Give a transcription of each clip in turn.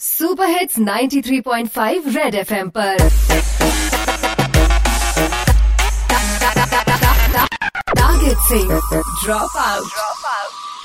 Super hits 93.5 red FM पर target से drop out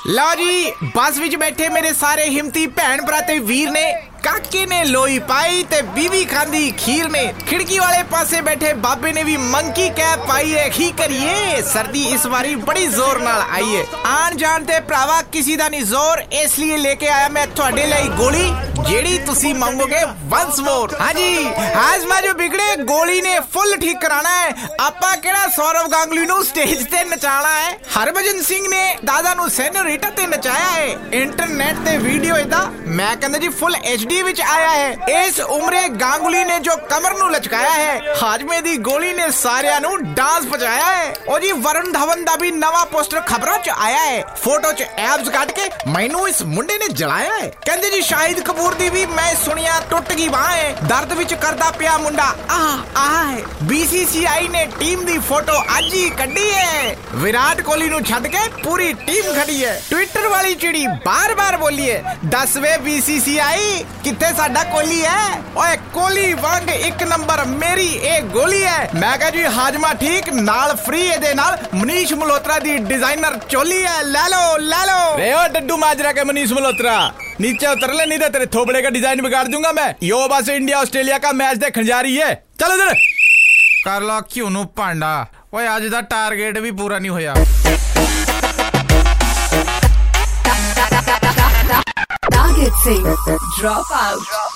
ਲਓ ਜੀ ਬੱਸ ਵਿੱਚ ਬੈਠੇ ਮੇਰੇ ਸਾਰੇ ਹਿੰਮਤੀ ਭੈਣ ਭਰਾ ਤੇ ਵੀਰ ਨੇ ਕਾਕੇ ਨੇ ਲੋਈ ਪਾਈ ਤੇ ਬੀਵੀ ਖਾਂਦੀ ਖੀਰ ਨੇ ਖਿੜਕੀ ਵਾਲੇ ਪਾਸੇ ਬੈਠੇ ਬਾਬੇ ਨੇ ਵੀ ਮੰਕੀ ਕੈਪ ਪਾਈ ਹੈ ਕੀ ਕਰੀਏ ਸਰਦੀ ਇਸ ਵਾਰੀ ਬੜੀ ਜ਼ੋਰ ਨਾਲ ਆਈ ਹੈ ਆਣ ਜਾਣ ਤੇ ਭਰਾਵਾ ਕਿਸੇ ਦਾ ਨਹੀਂ ਜ਼ੋਰ ਇਸ ਲਈ ਲੈ ਕੇ ਆਇਆ ਮੈਂ ਤੁਹਾਡੇ ਲਈ ਗੋਲੀ ਜਿਹੜੀ ਤੁਸੀਂ ਮੰਗੋਗੇ ਵਨਸ ਮੋਰ ਹਾਂਜੀ, ਹਾਜ਼ਮਾ ਜੋ ਵਿਗੜੇ, ਗੋਲੀ ਨੇ ਫੁੱਲ ਠੀਕ ਕਰਾਣਾ ਹੈ। ਆਪਾਂ ਕਿਹੜਾ ਸੌਰਵ ਗਾਂਗਲੀ ਨੂੰ ਸਟੇਜ ਤੇ ਨਚਾਣਾ ਹੈ? ਹਰਭਜਨ ਸਿੰਘ ਨੇ ਦਾਦਾ ਨੂੰ ਸੈਨੋਰੀਟਾ ਤੇ ਨਚਾਇਆ ਹੈ। ਇੰਟਰਨੈਟ ਤੇ ਵੀਡੀਓ ਇਹਦਾ, ਮੈਂ ਕਹਿੰਦਾ ਜੀ ਫੁੱਲ ਐਚਡੀ ਵਿੱਚ ਆਇਆ ਹੈ। ਇਸ ਉਮਰੇ ਗਾਂਗੁਲੀ ਨੇ ਜੋ ਕਮਰ ਨੂੰ ਲਚਕਾਇਆ ਹੈ, ਹਾਜਮੇ ਦੀ ਗੋਲੀ ਨੇ ਸਾਰਿਆਂ ਨੂੰ ਡਾਂਸ ਪਜਾਇਆ ਹੈ ਉਹ ਜੀ ਵਰੁਣ ਧਵਨ ਦਾ ਵੀ ਨਵਾਂ ਪੋਸਟਰ ਖਬਰਾਂ 'ਚ ਆਇਆ ਹੈ। ਫੋਟੋ 'ਚ ਐਬਸ ਕੱਢ ਕੇ ਮੈਨੂੰ ਇਸ ਮੁੰਡੇ ਨੇ ਜਲਾਇਆ ਹੈ। ਕਹਿੰਦੇ ਜੀ, ਸ਼ਾਹਿਦ ਕਪੂਰ ਦੀ ਵੀ ਮੈਂ ਸੁਣਿਆ, ਟੁੱਟ ਗਈ ਬਾਹ ਹੈ। ਦਰਦ ਵਿੱਚ ਕਰਦਾ ਪਿਆ ਮੁੰਡਾ। ਆਹ ਆਹ BCCI ਨੇ ਟੀਮ ਦੀ ਫੋਟੋ ਅੱਜ ਹੀ ਕੱਢੀ ਹੈ। ਵਿਰਾਟ ਕੋਹਲੀ ਨੂੰ ਛੱਡ ਕੇ ਪੂਰੀ ਟੀਮ ਖੜੀ ਹੈ। ਟਵਿੱਟਰ ਵਾਲੀ ਚਿੜੀ ਬਾਰ-ਬਾਰ ਬੋਲੀ ਹੈ, ਦੱਸ ਵੇ BCCI ਕਿੱਥੇ ਸਾਡਾ ਕੋਹਲੀ ਹੈ? ਓਏ, ਕੋਹਲੀ ਵਾਂਗ ਇੱਕ ਨੰਬਰ ਮੇਰੀ ਇਹ ਗੋਲੀ ਹੈ। ਮੈਂ ਕਹਾਂ ਜੀ, ਹਾਜਮਾ ਠੀਕ, ਨਾਲ ਫ੍ਰੀ ਇਹਦੇ ਨਾਲ ਮਨੀਸ਼ ਮਲਹੋਤਰਾ ਦੀ ਡਿਜ਼ਾਈਨਰ ਚੋਲੀ ਹੈ ਲੈ ਲਓ ਲੈ ਲਓ रे ओ डड्डू माजरा के मनीष मल्होत्रा नीचे उतर ले नहीं तो तेरे थोबड़े का डिजाइन बिगाड़ दूंगा मैं यो बस इंडिया ऑस्ट्रेलिया का मैच देखने जा रही है चलो इधर ਕਰ ਲਾ ਕਿਉਂ ਨੂੰ ਭਾਂਡਾ ਓਏ ਅੱਜ ਦਾ ਟਾਰਗੇਟ ਵੀ ਪੂਰਾ ਨਹੀਂ ਹੋਇਆ टारगेट से ड्रॉप आउट